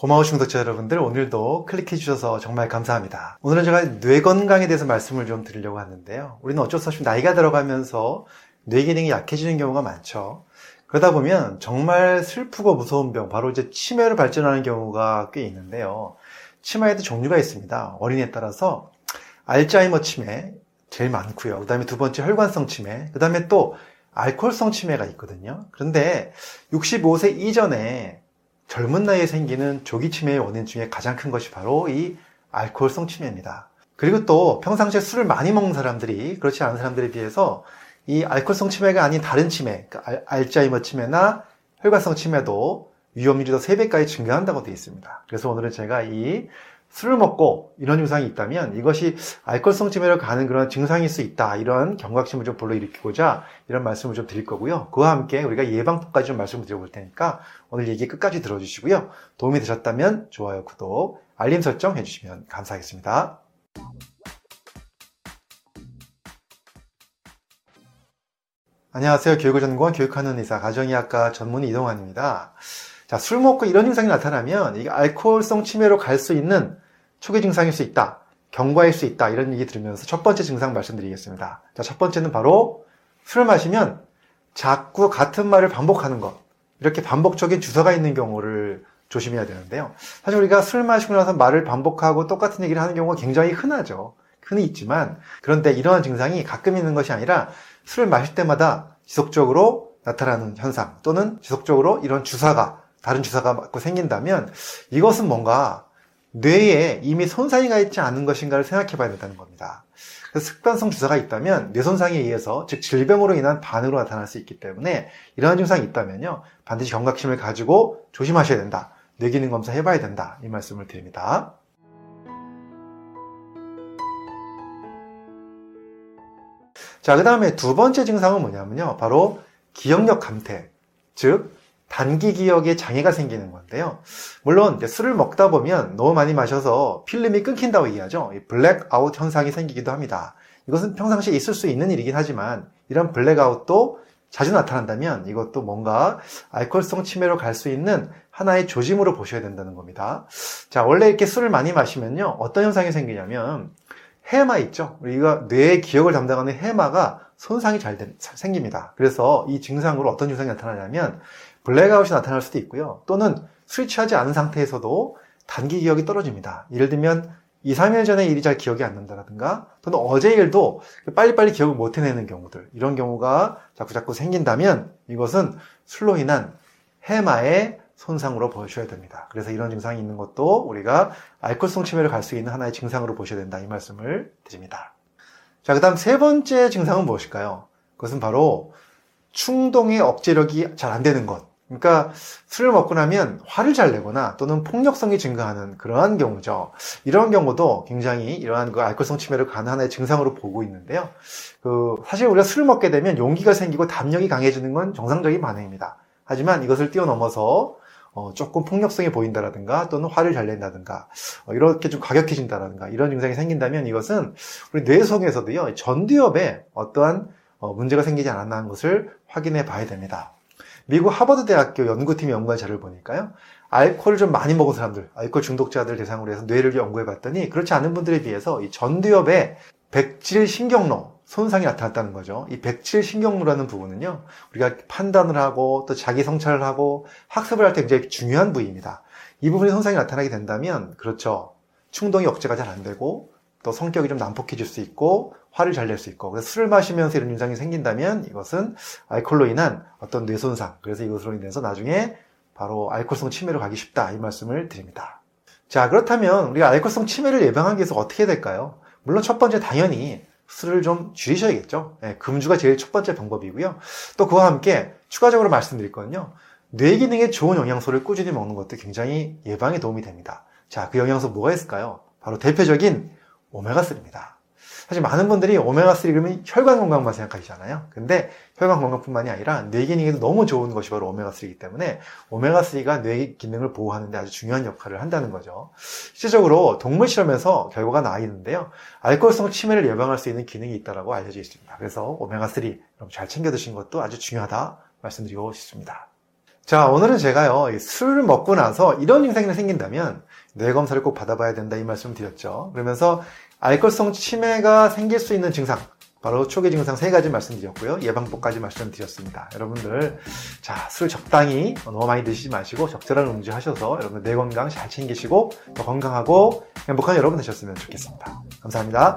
고마우신 구독자 여러분들 오늘도 클릭해 주셔서 정말 감사합니다. 오늘은 제가 뇌 건강에 대해서 말씀을 좀 드리려고 하는데요. 우리는 어쩔 수 없이 나이가 들어가면서 뇌 기능이 약해지는 경우가 많죠. 그러다 보면 정말 슬프고 무서운 병, 바로 이제 치매로 발전하는 경우가 꽤 있는데요. 치매에도 종류가 있습니다. 어린이에 따라서 알츠하이머 치매 제일 많고요. 그 다음에 두 번째 혈관성 치매, 그 다음에 또 알코올성 치매가 있거든요. 그런데 65세 이전에 젊은 나이에 생기는 조기 치매의 원인 중에 가장 큰 것이 바로 이 알코올성 치매입니다. 그리고 또 평상시에 술을 많이 먹는 사람들이 그렇지 않은 사람들에 비해서 이 알코올성 치매가 아닌 다른 치매, 그러니까 알츠하이머 치매나 혈관성 치매도 위험률이 더 3배까지 증가한다고 되어 있습니다. 그래서 오늘은 제가 이 술을 먹고 이런 증상이 있다면 이것이 알코올성 치매로 가는 그런 증상일 수 있다. 이런 경각심을 좀 불러일으키고자 이런 말씀을 좀 드릴 거고요. 그와 함께 우리가 예방법까지 좀 말씀을 드려볼 테니까 오늘 얘기 끝까지 들어주시고요. 도움이 되셨다면 좋아요, 구독, 알림 설정 해주시면 감사하겠습니다. 안녕하세요. 교육을 전공한 교육하는 의사, 가정의학과 전문 이동환입니다. 자, 술 먹고 이런 증상이 나타나면 이게 알코올성 치매로 갈 수 있는 초기 증상일 수 있다. 경과일 수 있다. 이런 얘기 들으면서 첫 번째 증상 말씀드리겠습니다. 자, 첫 번째는 바로 술을 마시면 자꾸 같은 말을 반복하는 것. 이렇게 반복적인 주사가 있는 경우를 조심해야 되는데요. 사실 우리가 술 마시고 나서 말을 반복하고 똑같은 얘기를 하는 경우가 굉장히 흔하죠. 흔히 있지만 그런데 이러한 증상이 가끔 있는 것이 아니라 술을 마실 때마다 지속적으로 나타나는 현상 또는 지속적으로 이런 주사가 다른 주사가 맞고 생긴다면 이것은 뭔가 뇌에 이미 손상이 가 있지 않은 것인가를 생각해 봐야 된다는 겁니다. 습관성 주사가 있다면 뇌 손상에 의해서 즉 질병으로 인한 반응으로 나타날 수 있기 때문에 이러한 증상이 있다면요 반드시 경각심을 가지고 조심하셔야 된다. 뇌기능 검사 해봐야 된다. 이 말씀을 드립니다. 자, 그 다음에 두 번째 증상은 뭐냐면요. 바로 기억력 감퇴. 즉, 단기 기억에 장애가 생기는 건데요. 물론 술을 먹다 보면 너무 많이 마셔서 필름이 끊긴다고 얘기하죠. 블랙아웃 현상이 생기기도 합니다. 이것은 평상시에 있을 수 있는 일이긴 하지만 이런 블랙아웃도 자주 나타난다면 이것도 뭔가 알코올성 치매로 갈 수 있는 하나의 조짐으로 보셔야 된다는 겁니다. 자, 원래 이렇게 술을 많이 마시면요. 어떤 현상이 생기냐면 해마 있죠. 우리가 뇌의 기억을 담당하는 해마가 손상이 잘 생깁니다. 그래서 이 증상으로 어떤 증상이 나타나냐면 블랙아웃이 나타날 수도 있고요. 또는 술 취하지 않은 상태에서도 단기 기억이 떨어집니다. 예를 들면 2, 3일 전에 일이 잘 기억이 안 난다라든가 또는 어제 일도 빨리빨리 기억을 못 해내는 경우들 이런 경우가 자꾸자꾸 생긴다면 이것은 술로 인한 해마의 손상으로 보셔야 됩니다. 그래서 이런 증상이 있는 것도 우리가 알코올성 치매를 갈 수 있는 하나의 증상으로 보셔야 된다 이 말씀을 드립니다. 자, 그 다음 세 번째 증상은 무엇일까요? 그것은 바로 충동의 억제력이 잘 안 되는 것. 그러니까 술을 먹고 나면 화를 잘 내거나 또는 폭력성이 증가하는 그러한 경우죠. 이런 경우도 굉장히 이러한 그 알코올성 치매를 하나의 증상으로 보고 있는데요. 그 사실 우리가 술을 먹게 되면 용기가 생기고 담력이 강해지는 건 정상적인 반응입니다. 하지만 이것을 뛰어넘어서 어, 조금 폭력성이 보인다라든가 또는 화를 잘 낸다든가 어, 이렇게 좀 과격해진다라든가 이런 증상이 생긴다면 이것은 우리 뇌 속에서도요 전두엽에 어떠한 어, 문제가 생기지 않았나 하는 것을 확인해 봐야 됩니다. 미국 하버드 대학교 연구팀이 연구한 자료를 보니까요. 알코올을 좀 많이 먹은 사람들, 알코올 중독자들 대상으로 해서 뇌를 연구해 봤더니 그렇지 않은 분들에 비해서 이 전두엽에 백질 신경로 손상이 나타났다는 거죠. 이 백질 신경로라는 부분은요, 우리가 판단을 하고 또 자기 성찰을 하고 학습을 할 때 굉장히 중요한 부위입니다. 이 부분에 손상이 나타나게 된다면, 그렇죠. 충동이 억제가 잘 안 되고, 또 성격이 좀 난폭해질 수 있고, 화를 잘 낼 수 있고, 그래서 술을 마시면서 이런 증상이 생긴다면, 이것은 알코올로 인한 어떤 뇌 손상, 그래서 이것으로 인해서 나중에 바로 알코올성 치매로 가기 쉽다, 이 말씀을 드립니다. 자, 그렇다면 우리가 알코올성 치매를 예방하기 위해서 어떻게 해야 될까요? 물론 첫 번째 당연히 술을 좀 줄이셔야겠죠. 네, 금주가 제일 첫 번째 방법이고요. 또 그와 함께 추가적으로 말씀드릴 건요. 뇌 기능에 좋은 영양소를 꾸준히 먹는 것도 굉장히 예방에 도움이 됩니다. 자, 그 영양소 뭐가 있을까요? 바로 대표적인 오메가3입니다. 사실 많은 분들이 오메가3 그러면 혈관 건강만 생각하시잖아요. 근데 혈관 건강뿐만이 아니라 뇌 기능에도 너무 좋은 것이 바로 오메가3이기 때문에 오메가3가 뇌 기능을 보호하는데 아주 중요한 역할을 한다는 거죠. 실제적으로 동물 실험에서 결과가 나와 있는데요. 알코올성 치매를 예방할 수 있는 기능이 있다고 알려져 있습니다. 그래서 오메가3 잘 챙겨 드신 것도 아주 중요하다 말씀드리고 싶습니다. 자, 오늘은 제가요, 술을 먹고 나서 이런 증상이 생긴다면 뇌검사를 꼭 받아봐야 된다 이 말씀 드렸죠. 그러면서 알코올성 치매가 생길 수 있는 증상, 바로 초기 증상 세 가지 말씀드렸고요. 예방법까지 말씀드렸습니다. 여러분들, 자, 술 적당히 너무 많이 드시지 마시고 적절한 음주 하셔서 여러분 뇌 건강 잘 챙기시고 더 건강하고 행복한 여러분 되셨으면 좋겠습니다. 감사합니다.